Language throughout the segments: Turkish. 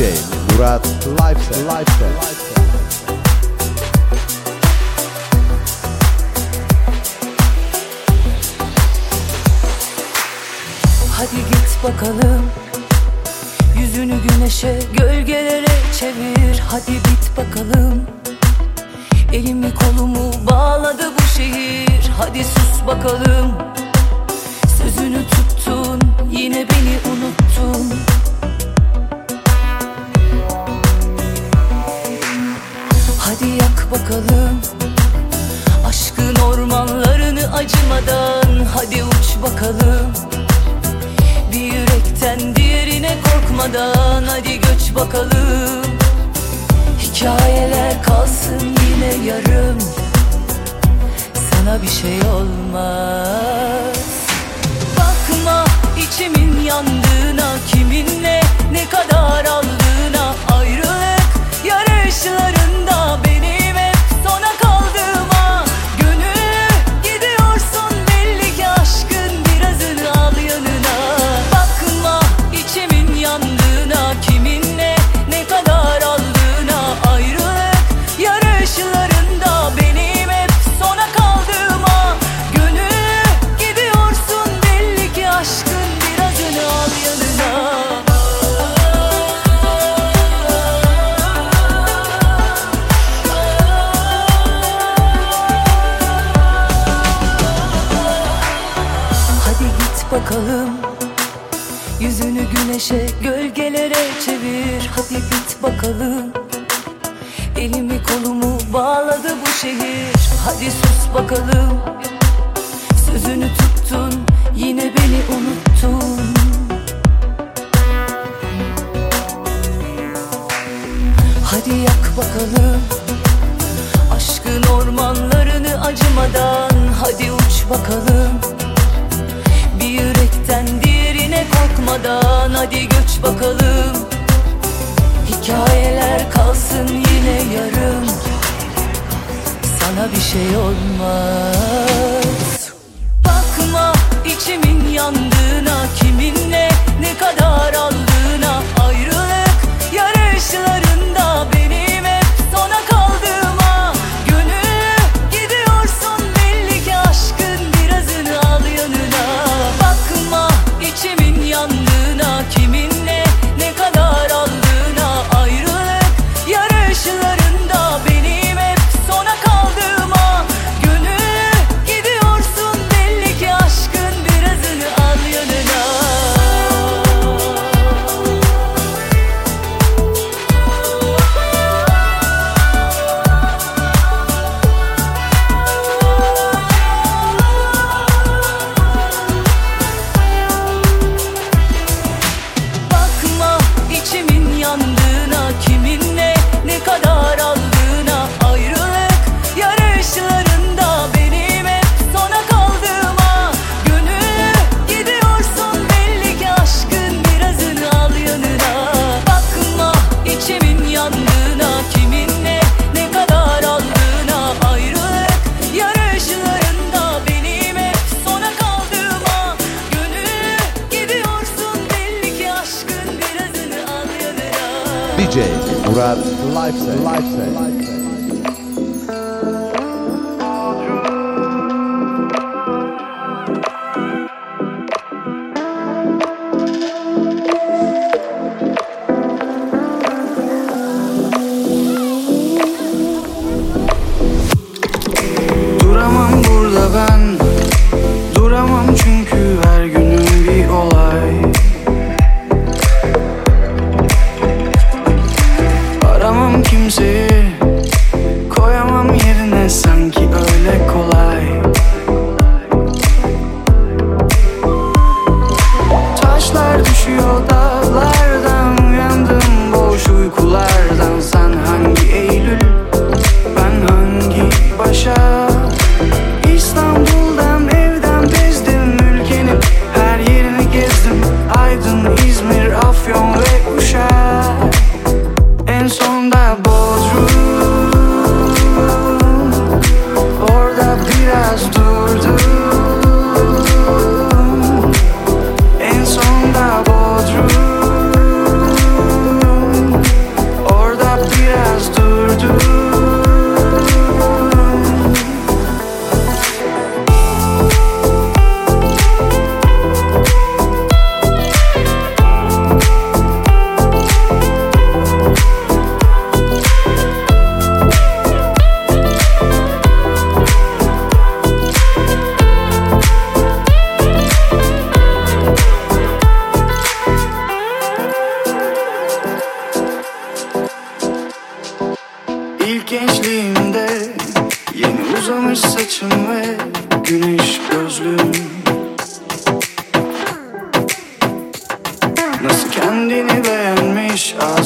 Murat Lifestyle. Lifestyle. Hadi git bakalım. Yüzünü güneşe gölgelere çevir. Hadi bit bakalım. Elimi kolumu bağladı bu şehir. Hadi sus bakalım. Sözünü tuttun yine beni unuttun Hadi yak bakalım. Aşkın ormanlarını acımadan Hadi uç bakalım. Bir yürekten diğerine korkmadan hadi göç bakalım. Hikayeler kalsın yine yarım. Sana bir şey olmaz. Bakma içimin yandığına Kiminle ne kadar aldığına. Ayrılık yarışlarında Hadi git bakalım. Elimi kolumu bağladı bu şehir. Hadi sus bakalım. Sözünü tuttun yine beni unuttun. Hadi yak bakalım. Aşkın ormanlarını acımadan. Hadi uç bakalım. Bir yürekten diğerine korkmadan. Hadi göç bakalım Hikayeler kalsın yine yarım. Sana bir şey olmaz. Bakma içimin yandığına Kiminle ne kadar aldığına. Ayrılık yarışlarında DJ Murat Lifestyle. Lifestyle. Duramam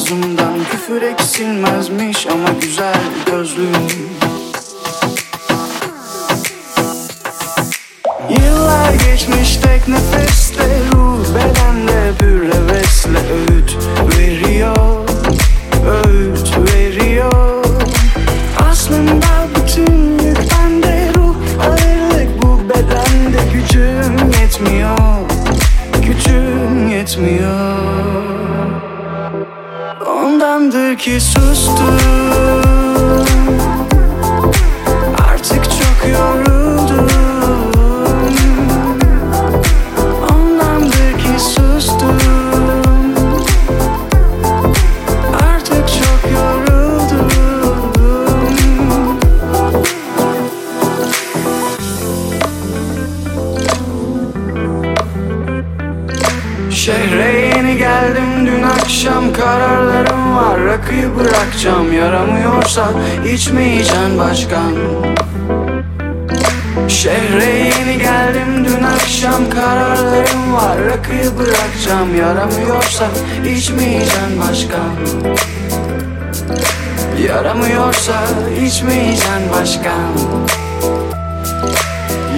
Ağzımdan küfür eksilmezmiş Ama güzel gözlüğüm. Yıllar geçmiş tek nefeste Ruh bedende bir hevesle öğüt veriyor ki sustum içmeyeceksin başkan. Şehre yeni geldim dün akşam Kararlarım var. Rakıyı bırakacağım Yaramıyorsa içmeyeceksin başkan. Yaramıyorsa içmeyeceksin başkan.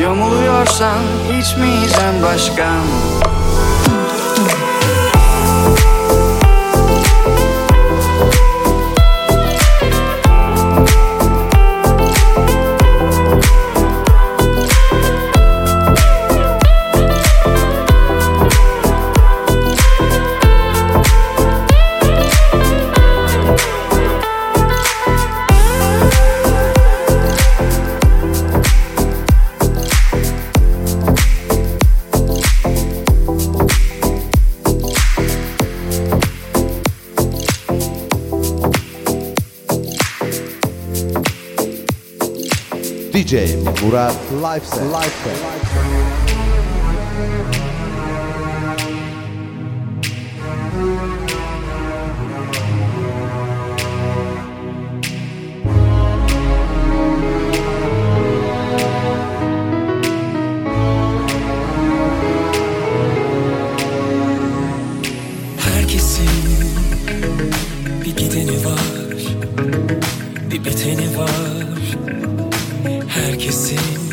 Yamuluyorsan içmeyeceksin başkan DJ Murat Lifestyle. Lifestyle. Bir gideni var, bir biteni var. kissing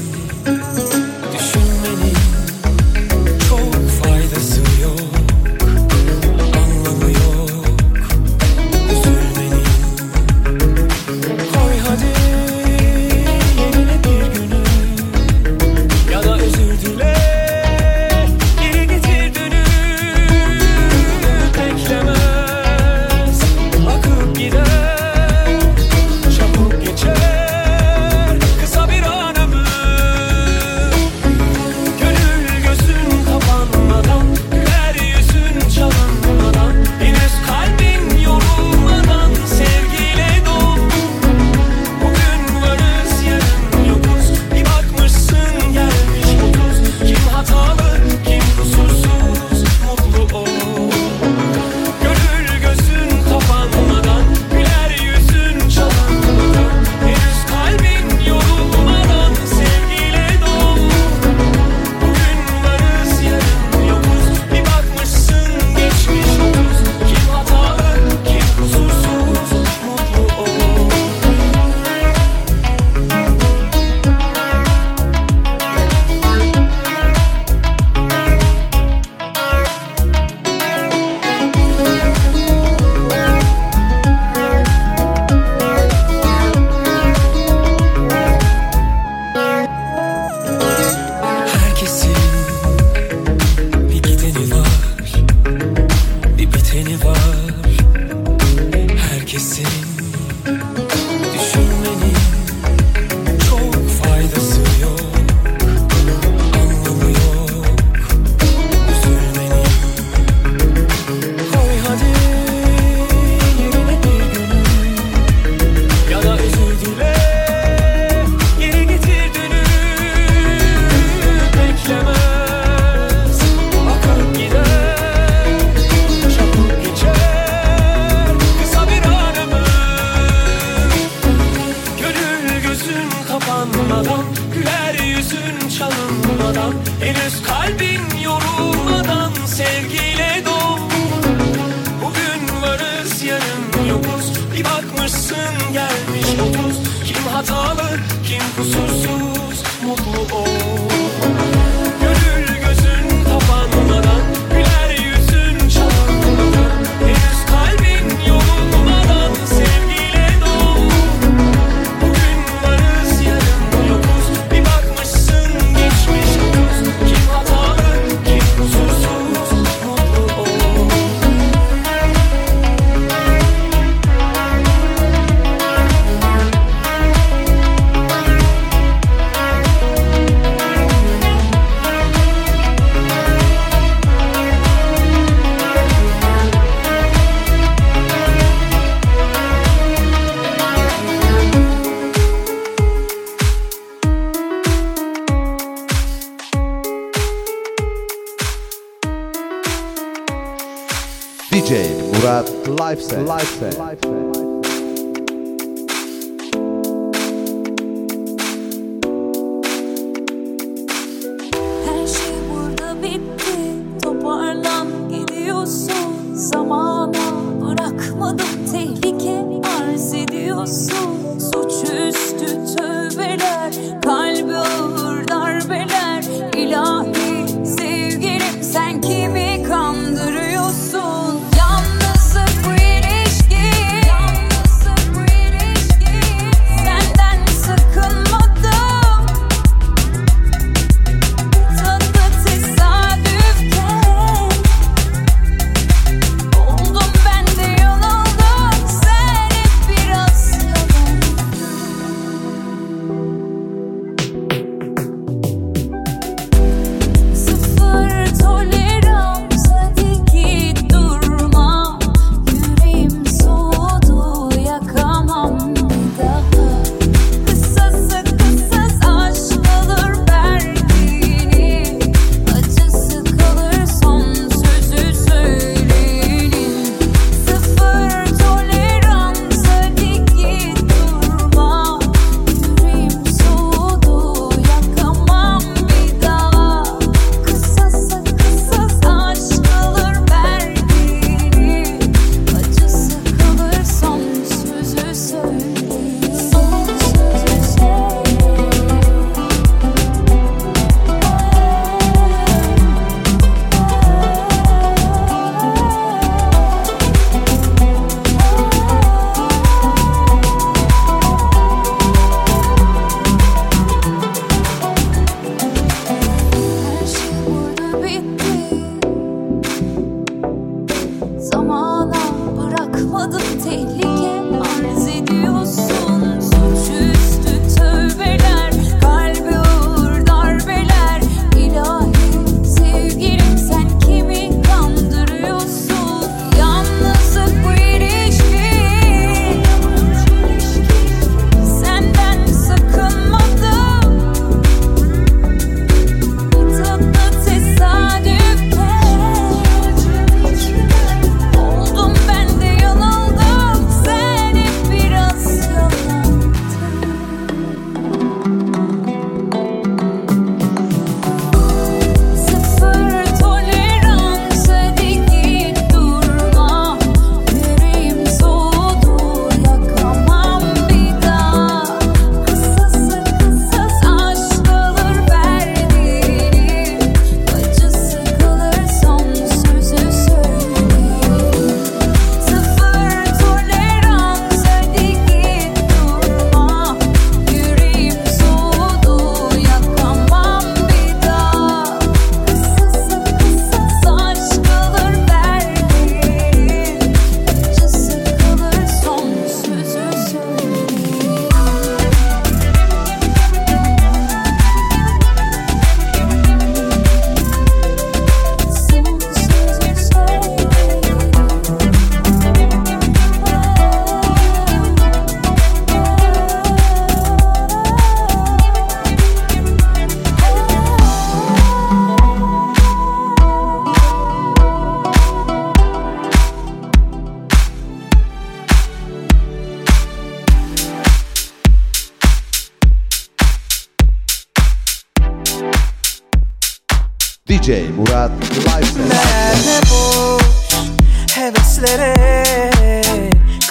Life set. Life set. Life set. DJ Murat Set. Ne boş heveslere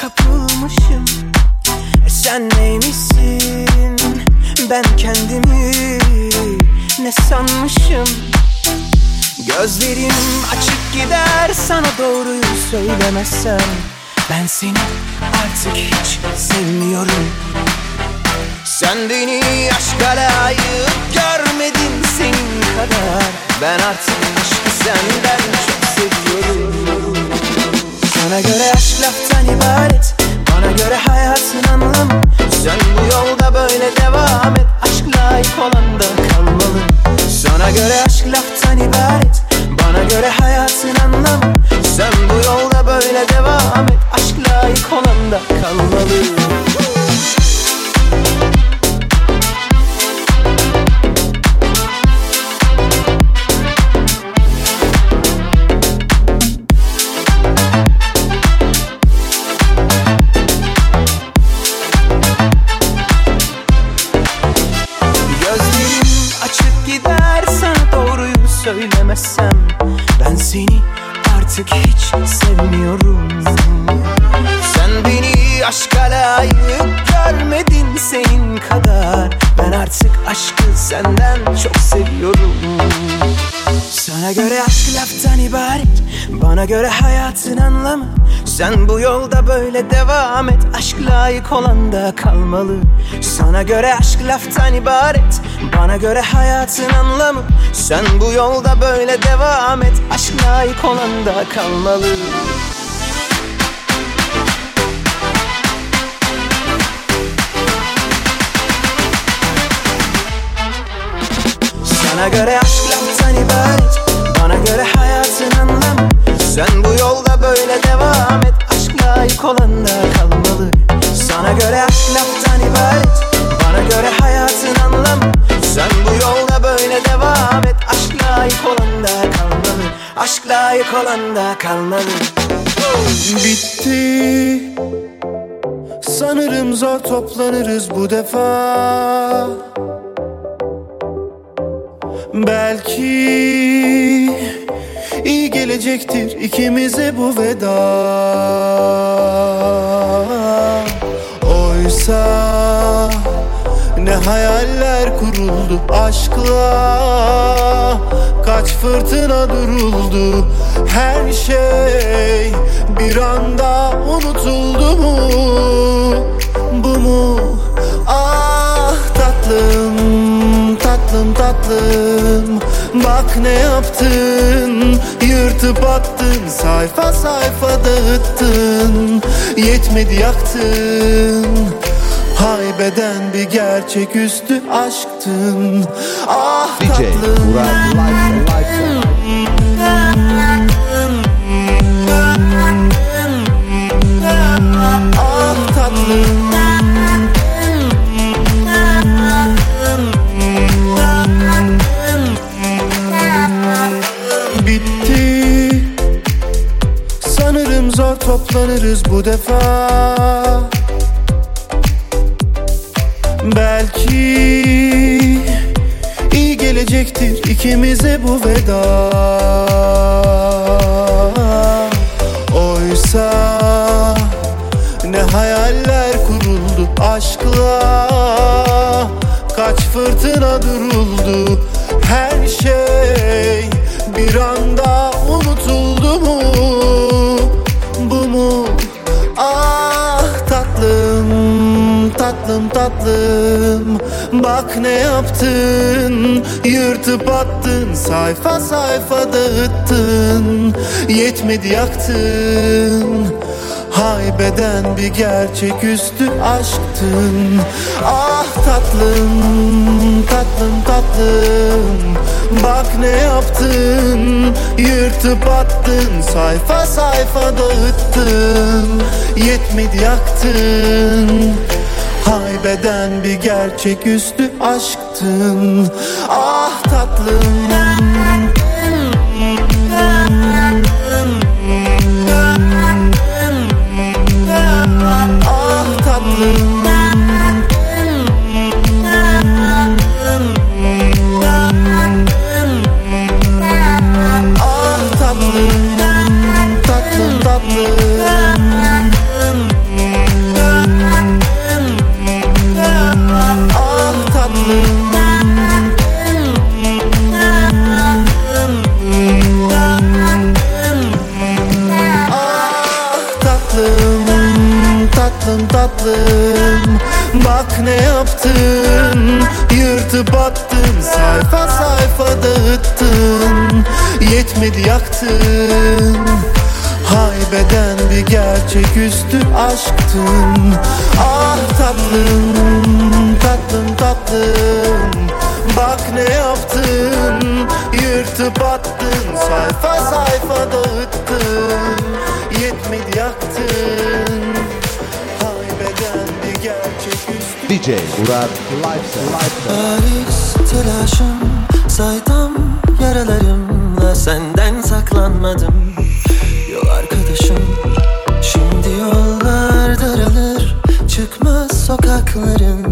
kapılmışım? E Sen neymişsin? Ben kendimi ne sanmışım? Gözlerim açık gider sana doğruyu söylemezsem Ben seni artık hiç sevmiyorum. Sen beni aşka layık görmedin senin kadar Ben artık aşkı senden çok seviyorum. Sana göre aşk laftan ibaret. Bana göre hayatın anlamı. Sen bu yolda böyle devam et. Aşk layık olan da kalmalı. Sana göre aşk laftan ibaret. Bana göre hayatın anlamı. Sen bu yolda böyle devam et. Aşk layık olan da kalmalı Bana göre hayatın anlamı Sen bu yolda böyle devam et. Aşk layık olan da kalmalı. Sana göre aşk laftan ibaret. Bana göre hayatın anlamı Sen bu yolda böyle devam et. Aşk layık olan da kalmalı. Sana göre aşk laftan ibaret. Bana göre anlamı Sen bu yolda böyle devam et. Aşk layık olan da kalmalı. Sana göre aşk laftan ibaret. Bana göre hayatın anlamı. Sen bu yolda böyle devam et. Aşk layık olan da kalmalı. Aşk layık olan da kalmalı. Bitti. Sanırım zor toplanırız bu defa. Belki iyi gelecektir ikimize bu veda. Oysa ne hayaller kuruldu aşkla Kaç fırtına duruldu Her şey bir anda unutuldu mu? Bu mu? Ah tatlım tatlım tatlım. Bak ne yaptın Yırtıp attın Sayfa sayfa dağıttın Yetmedi yaktın Haybeden bir gerçeküstü aşktın Ah DJ tatlım Murat. Live Set. Ah tatlım toplanırız bu defa. Belki iyi gelecektir ikimize bu veda. Oysa ne hayaller kuruldu aşkla Kaç fırtına duruldu Her şey bir anda tatlım. Bak ne yaptın? Yırtıp attın Sayfa sayfa dağıttın. Yetmedi yaktın. Haybeden bir gerçeküstü aşktın. Ah tatlım tatlım tatlım. Bak ne yaptın? Yırtıp attın Sayfa sayfa dağıttın. Yetmedi yaktın Haybeden bir gerçeküstü aşktın. Ah tatlım. Ah tatlım ümidi yaktın. Haybeden bir gerçek üstü aşktın. Ah tatlım, tatlım tatlım. Bak ne yaptın, yırtıp attın Sayfa sayfa dağıttın. Yetmedi yaktın. Haybeden bir gerçek üstü DJ Murat Lifestyle Lifestyle Erik telaşım Saydam yaralarım. Yanımda senden saklanmadım. Yol arkadaşım Şimdi yollar daralır. Çıkmaz sokakların.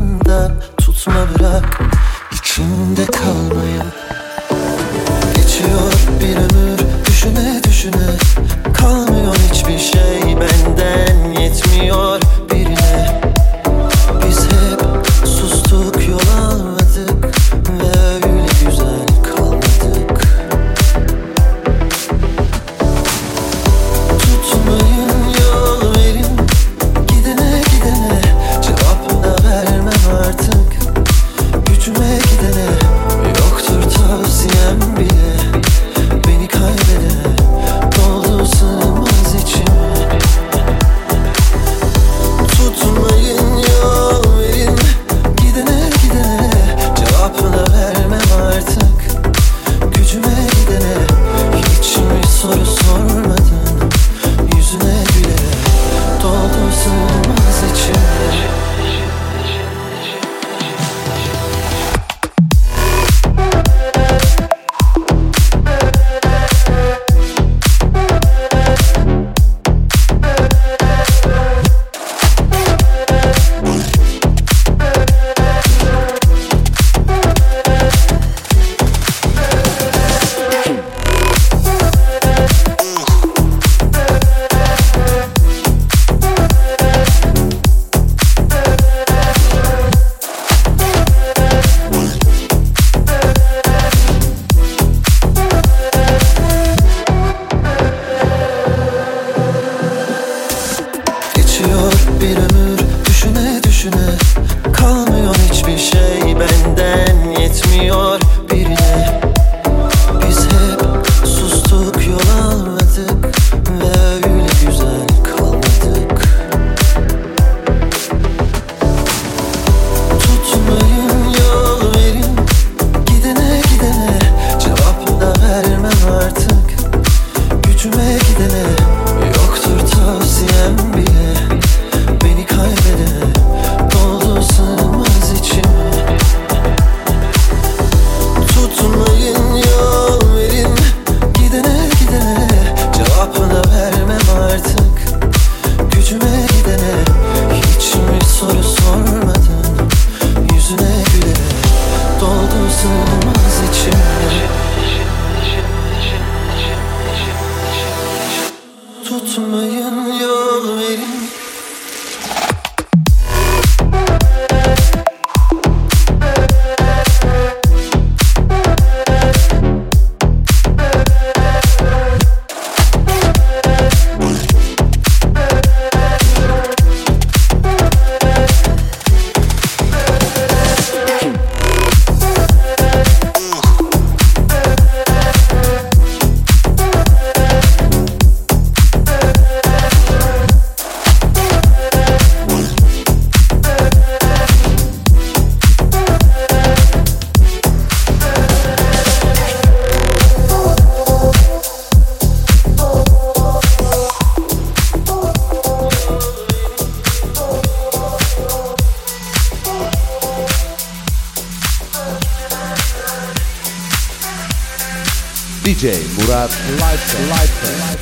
DJ Murat Lifetime.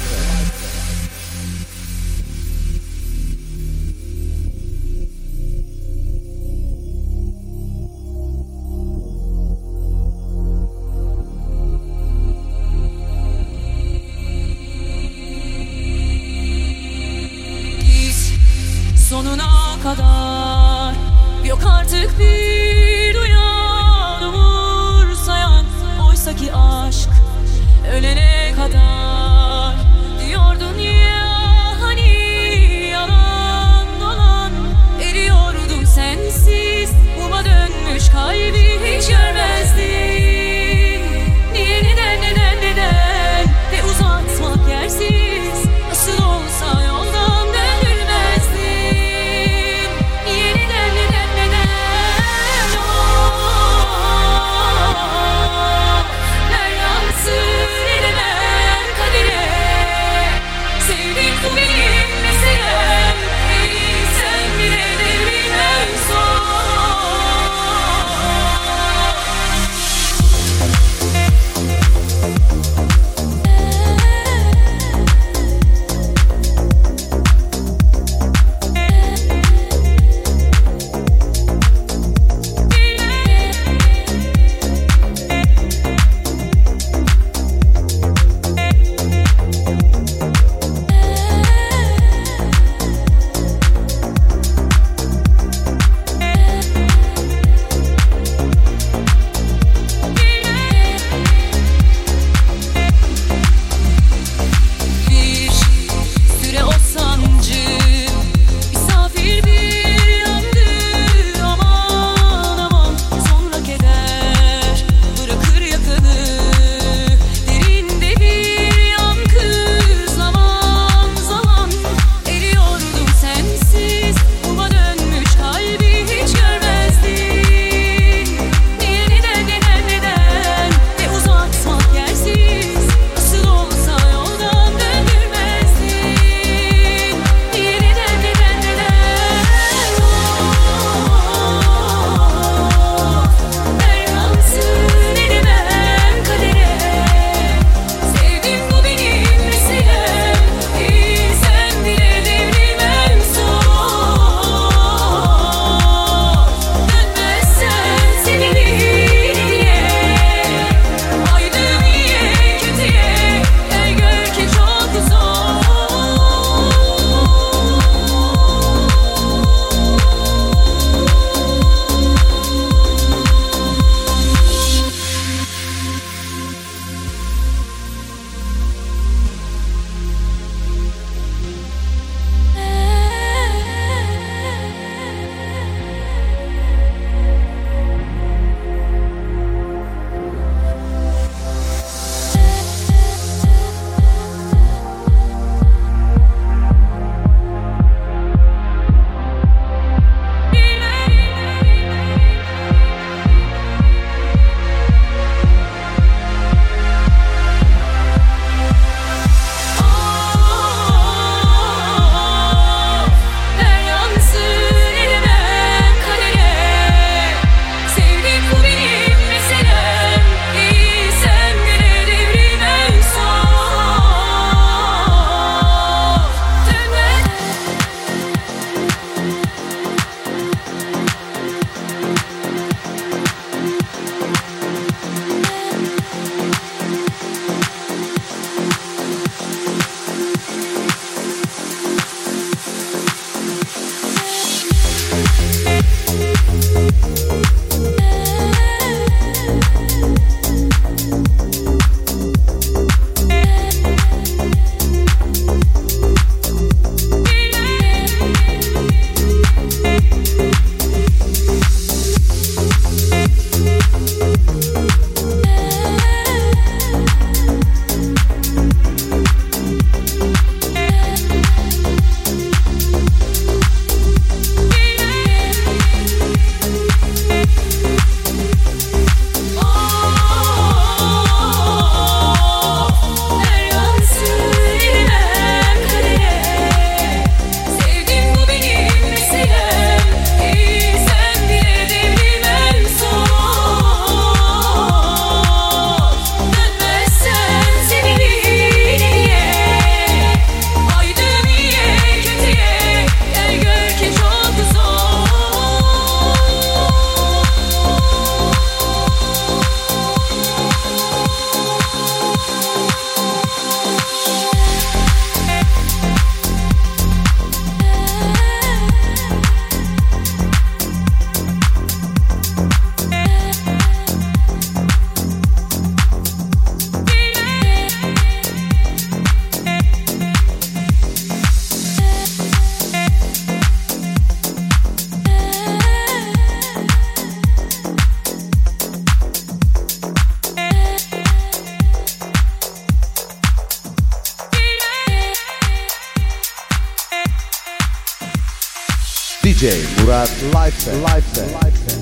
DJ Murat Life Life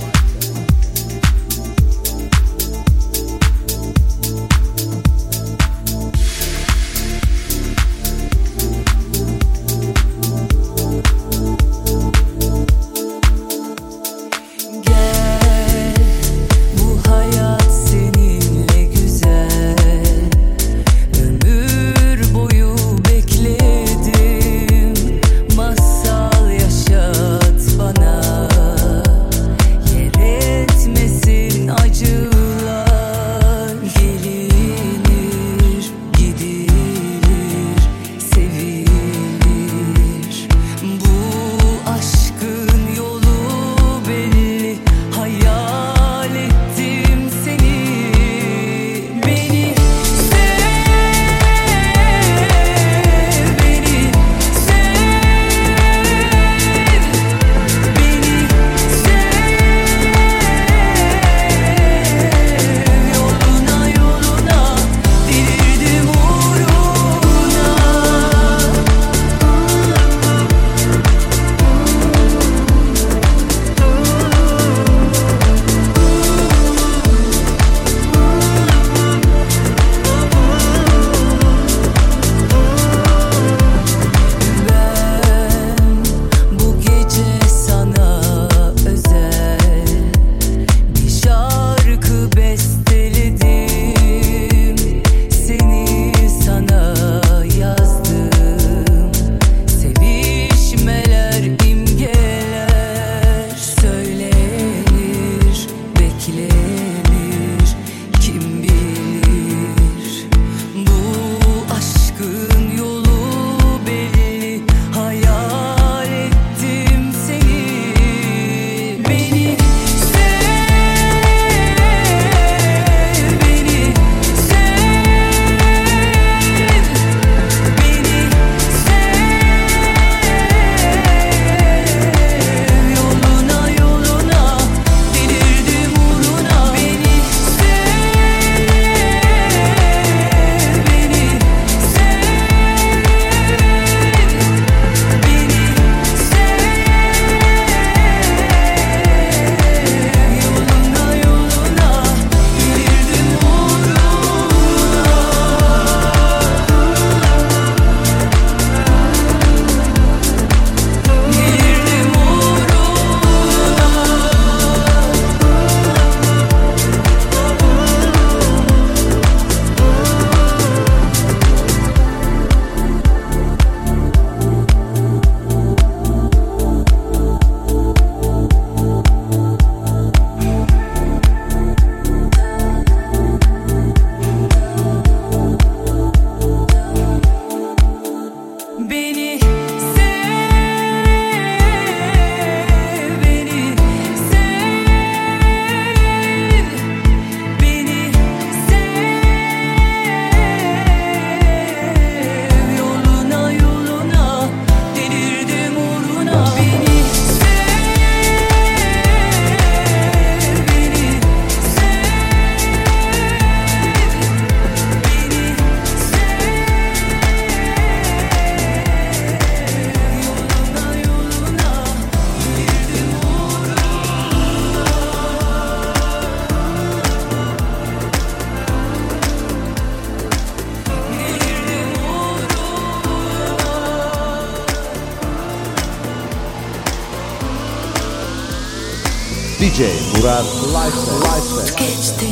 DJ Murat Lifeset. Geçti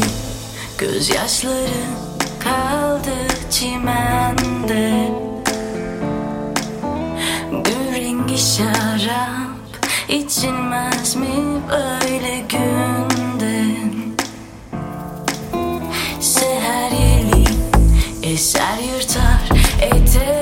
gözyaşları kaldı çimende. Gül rengi şarap içilmez mi böyle günde? Seher yeli eser yırtar eter.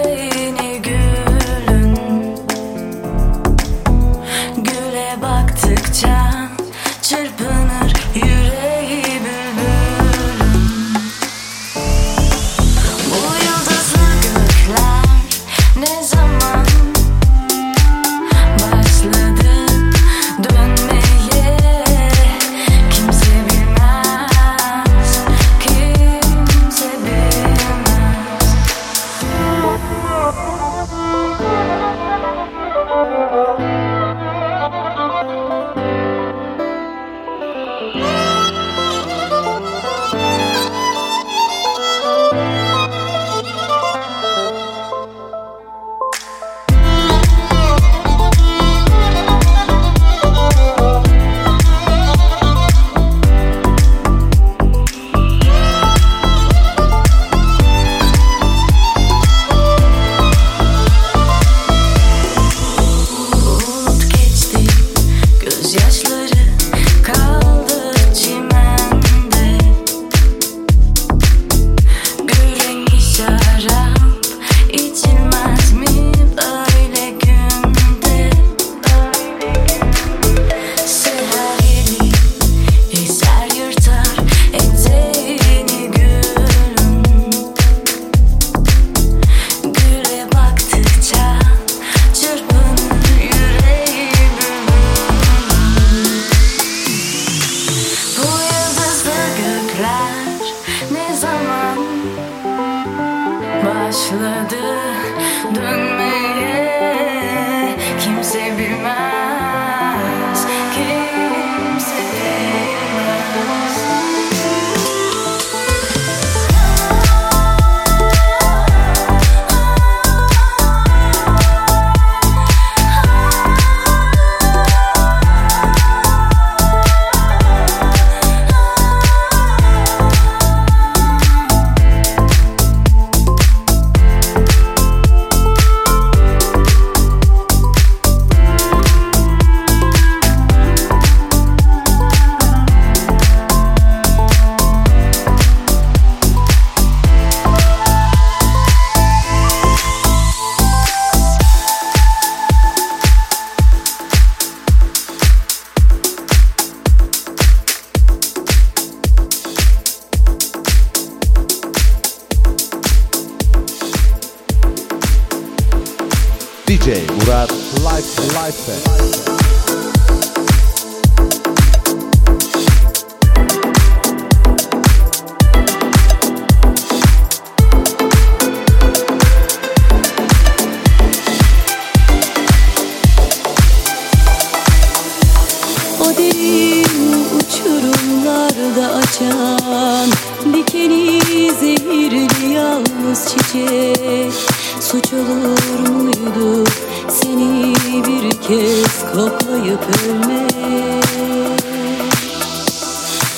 Rüzgarda açan dikeni zehirli yalnız çiçek. Suç olur muydu seni bir kez koklayıp ölmek?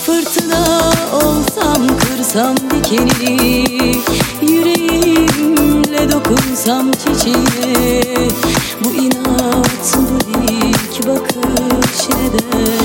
Fırtına olsam kırsam dikenini Yüreğimle dokunsam çiçeğe Bu inat bu dik bakış eder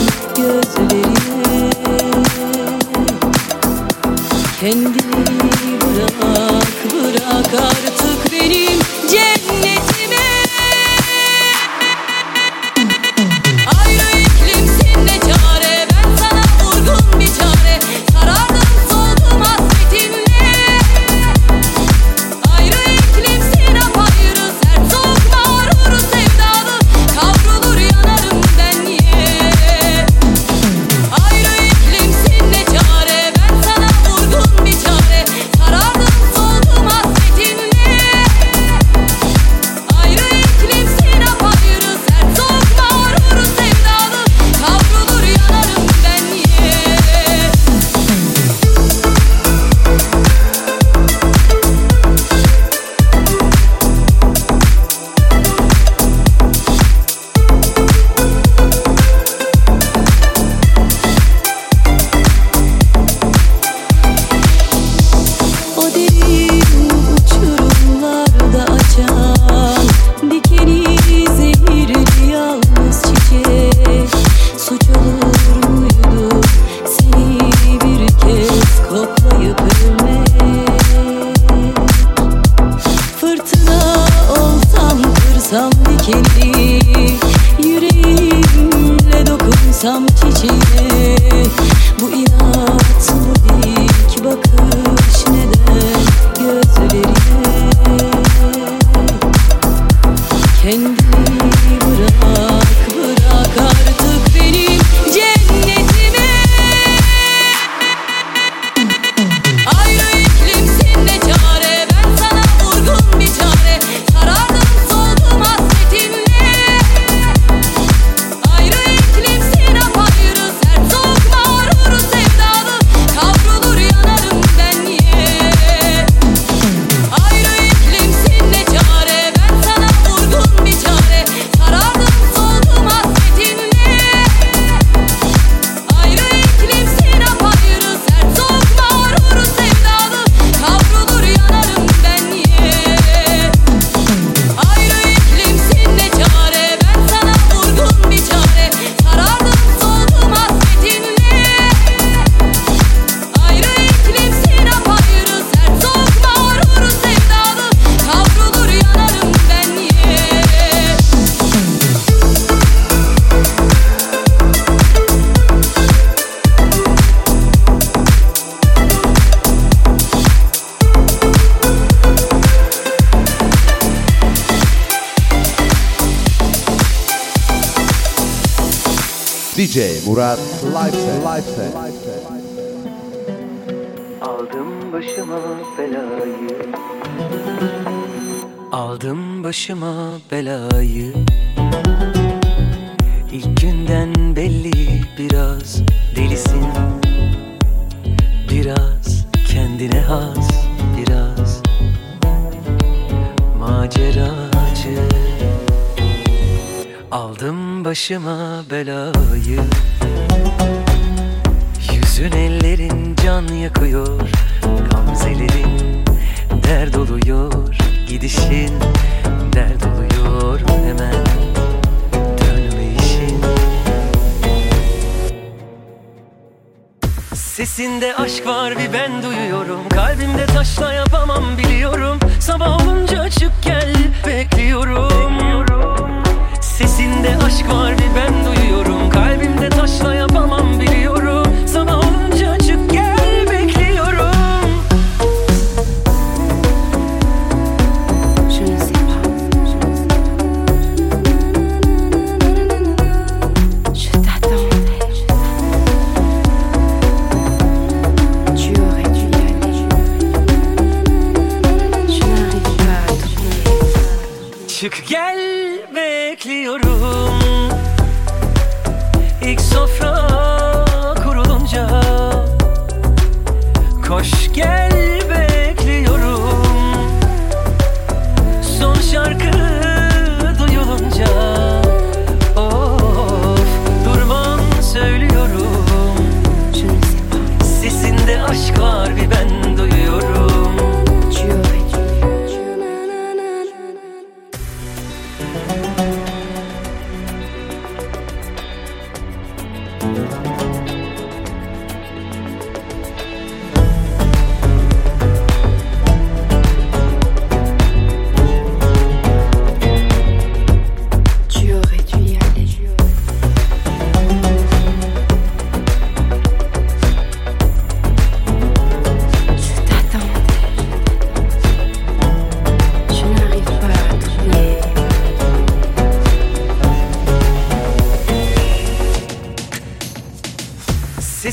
Açsam çiçeği bu inat bu dik bakış neden? Gözleri Murat Aldım başıma belayı. Yüzün ellerin can yakıyor. Gamzelerin dert oluyor. Gidişin dert oluyor. Hemen Dönmeyişin Sesinde aşk var bir ben duyuyorum. Kalbimde taşla yapamam biliyorum. Sabah olunca açık gel bekliyorum Sesinde aşk var bir ben duyuyorum. Kalbimde taşla yapamam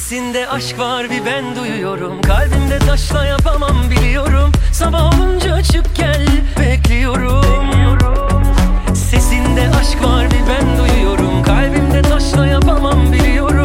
Sesinde aşk var bir ben duyuyorum. Kalbimde taşla yapamam biliyorum. Sabah olunca açık gel bekliyorum. Sesinde aşk var bir ben duyuyorum. Kalbimde taşla yapamam biliyorum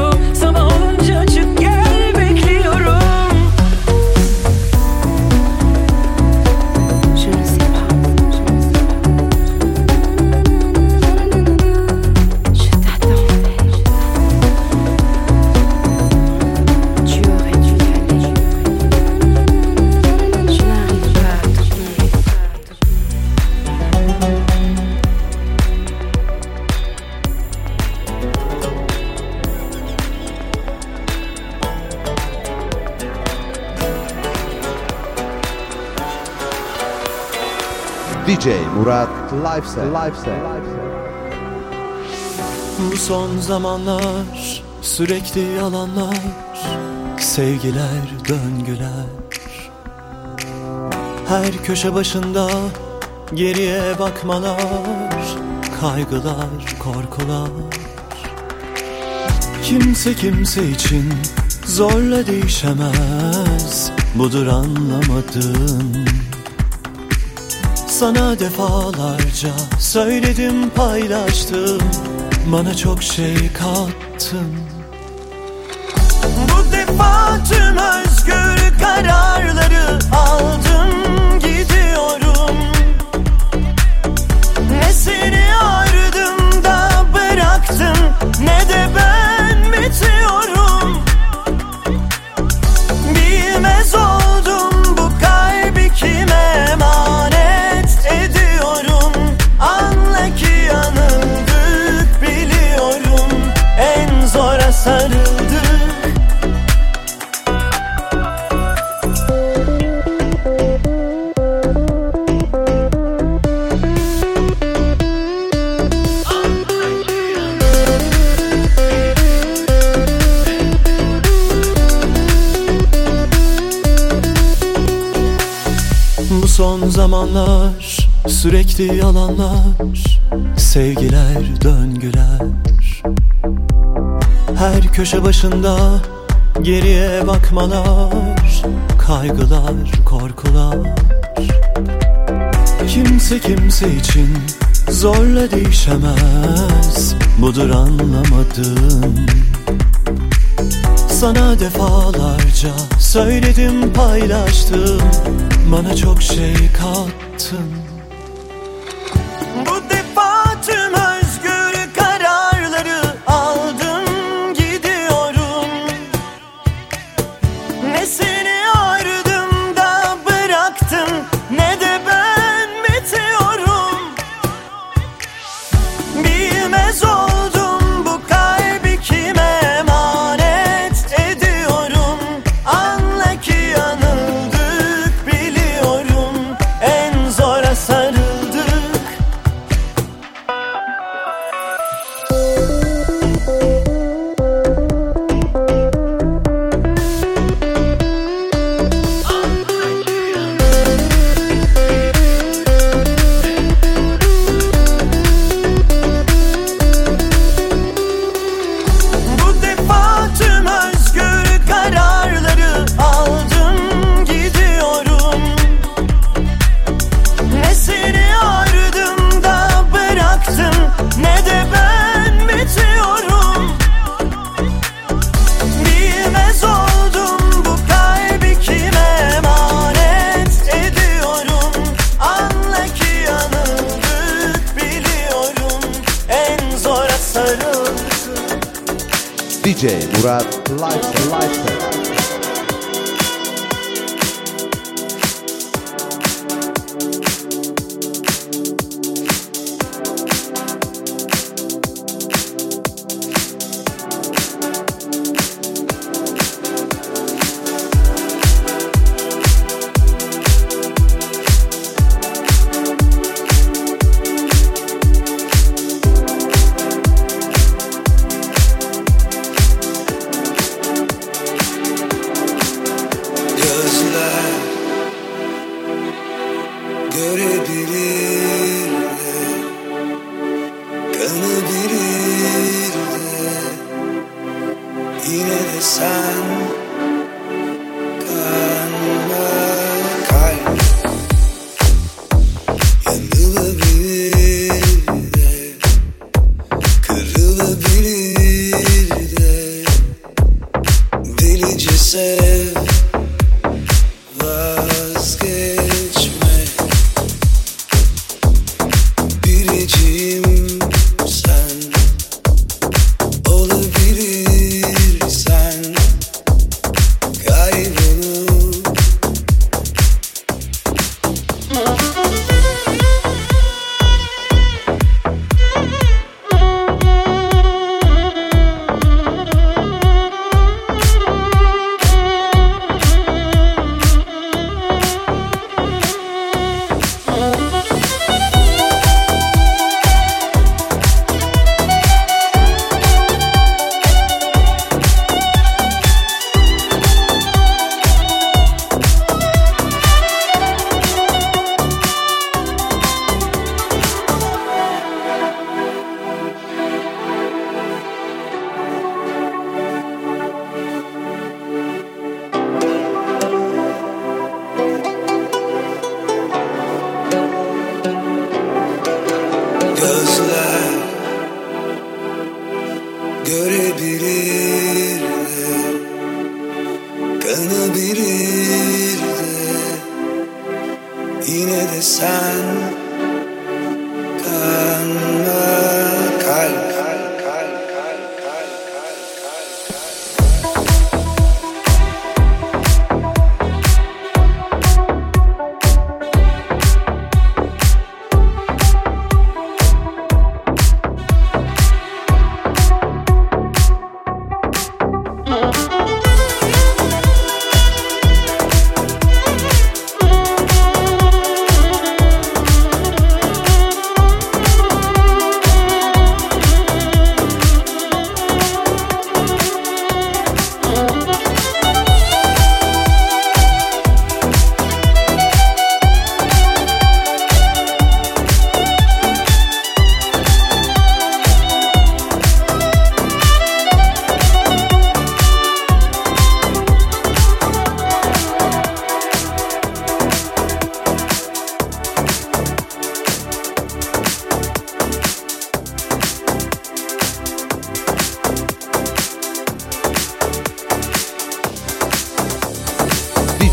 DJ Murat. Live Set. Bu son zamanlar sürekli yalanlar Sevgiler, döngüler Her köşe başında geriye bakmalar Kaygılar, korkular Kimse kimse için zorla değişemez Budur anlamadım sana defalarca söyledim paylaştım. Bana çok şey kattın. Bu defa tüm özgür kararları aldım gidiyorum. Ne seni ardımda bıraktım ne de Sürekli yalanlar, sevgiler, döngüler. Her köşe başında geriye bakmalar Kaygılar, korkular. Kimse kimse için zorla değişemez Budur anlamadığım. Sana defalarca söyledim paylaştım Bana çok şey kattın.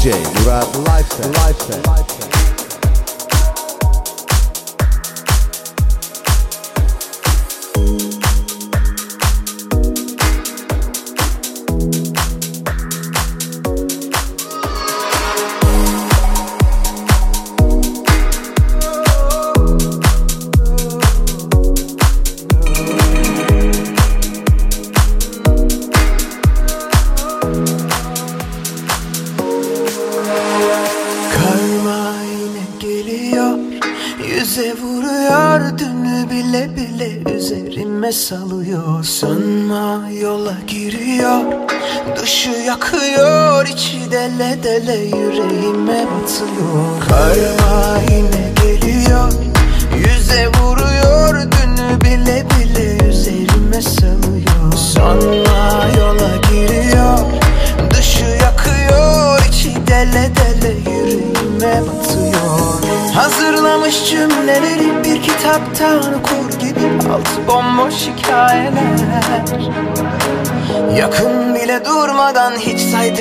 DJ Murad Lifestyle. Lifestyle. salıyor Sanma yola giriyor. Dışı yakıyor içi dele dele yüreğime batıyor.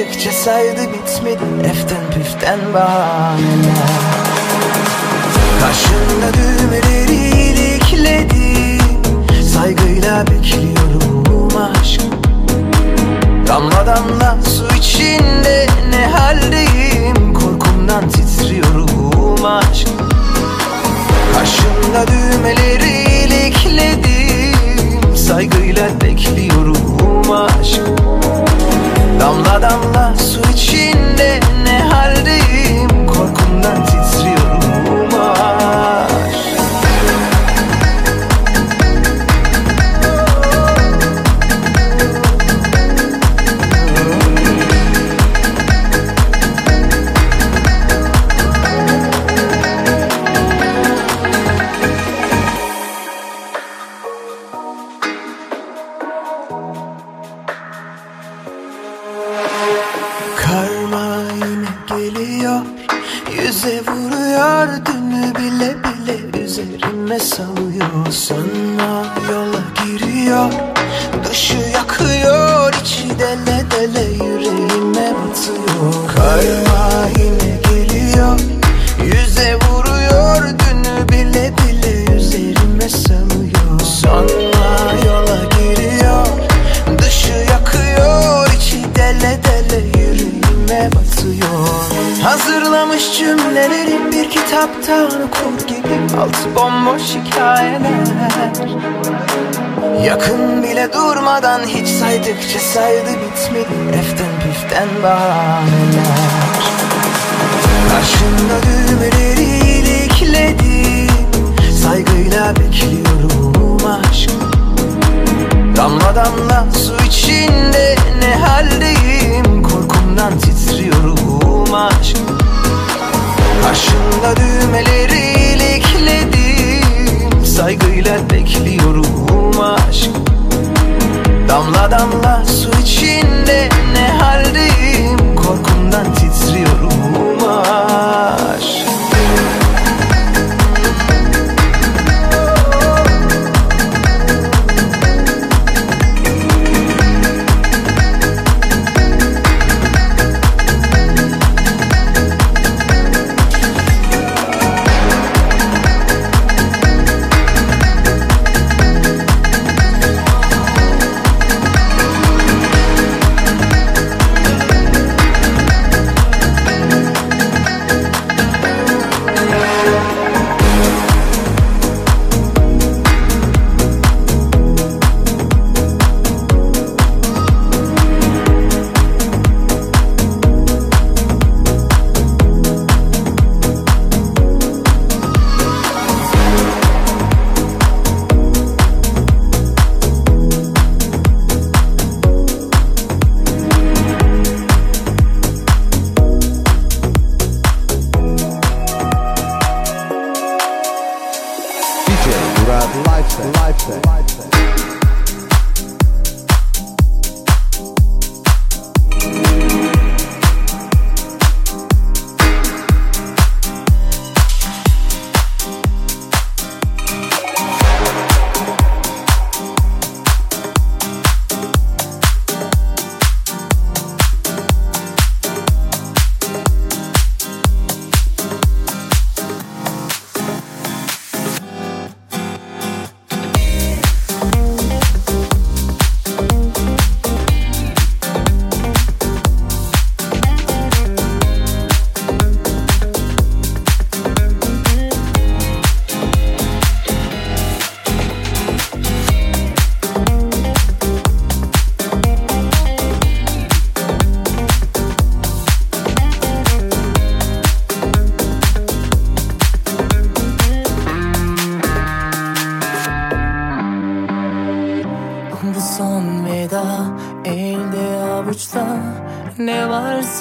Gittikçe saydı bitmedi Eften püften bana Karşında düğmeleri ilikledi Saygıyla bekliyorum aşk. Damla damla su içinde ne haldeyim? Korkumdan titriyorum aşk. Karşında düğmeleri ilikledim Saygıyla bekliyorum aşk. Damla damla su içinde ne haldeyim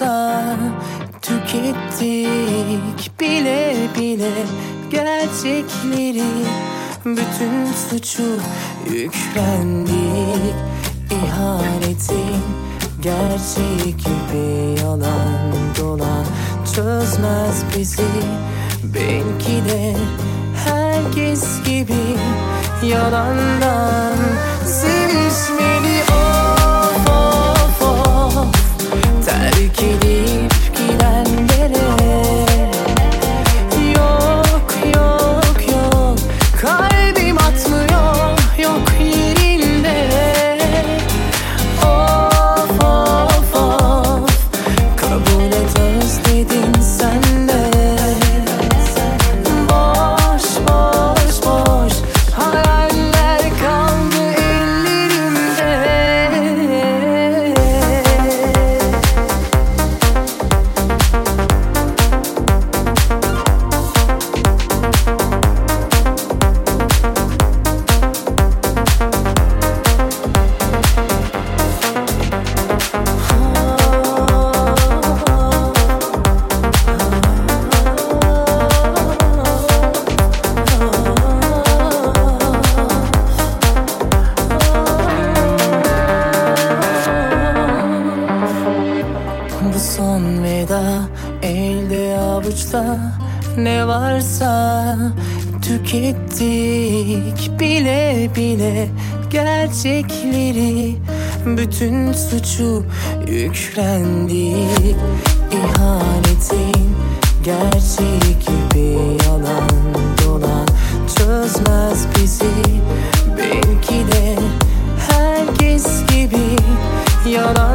varsa tükettik bile bile gerçekleri. Bütün suçu yüklendik ihanetin gerçek gibi yalan dolan çözmez bizi. Belki de herkes gibi yalandan sevişmeli of terk edip gidenlere bütün suçu yüklendik ihanetin gerçeği gibi yalan dolan çözmez bizi. Belki de herkes gibi yalan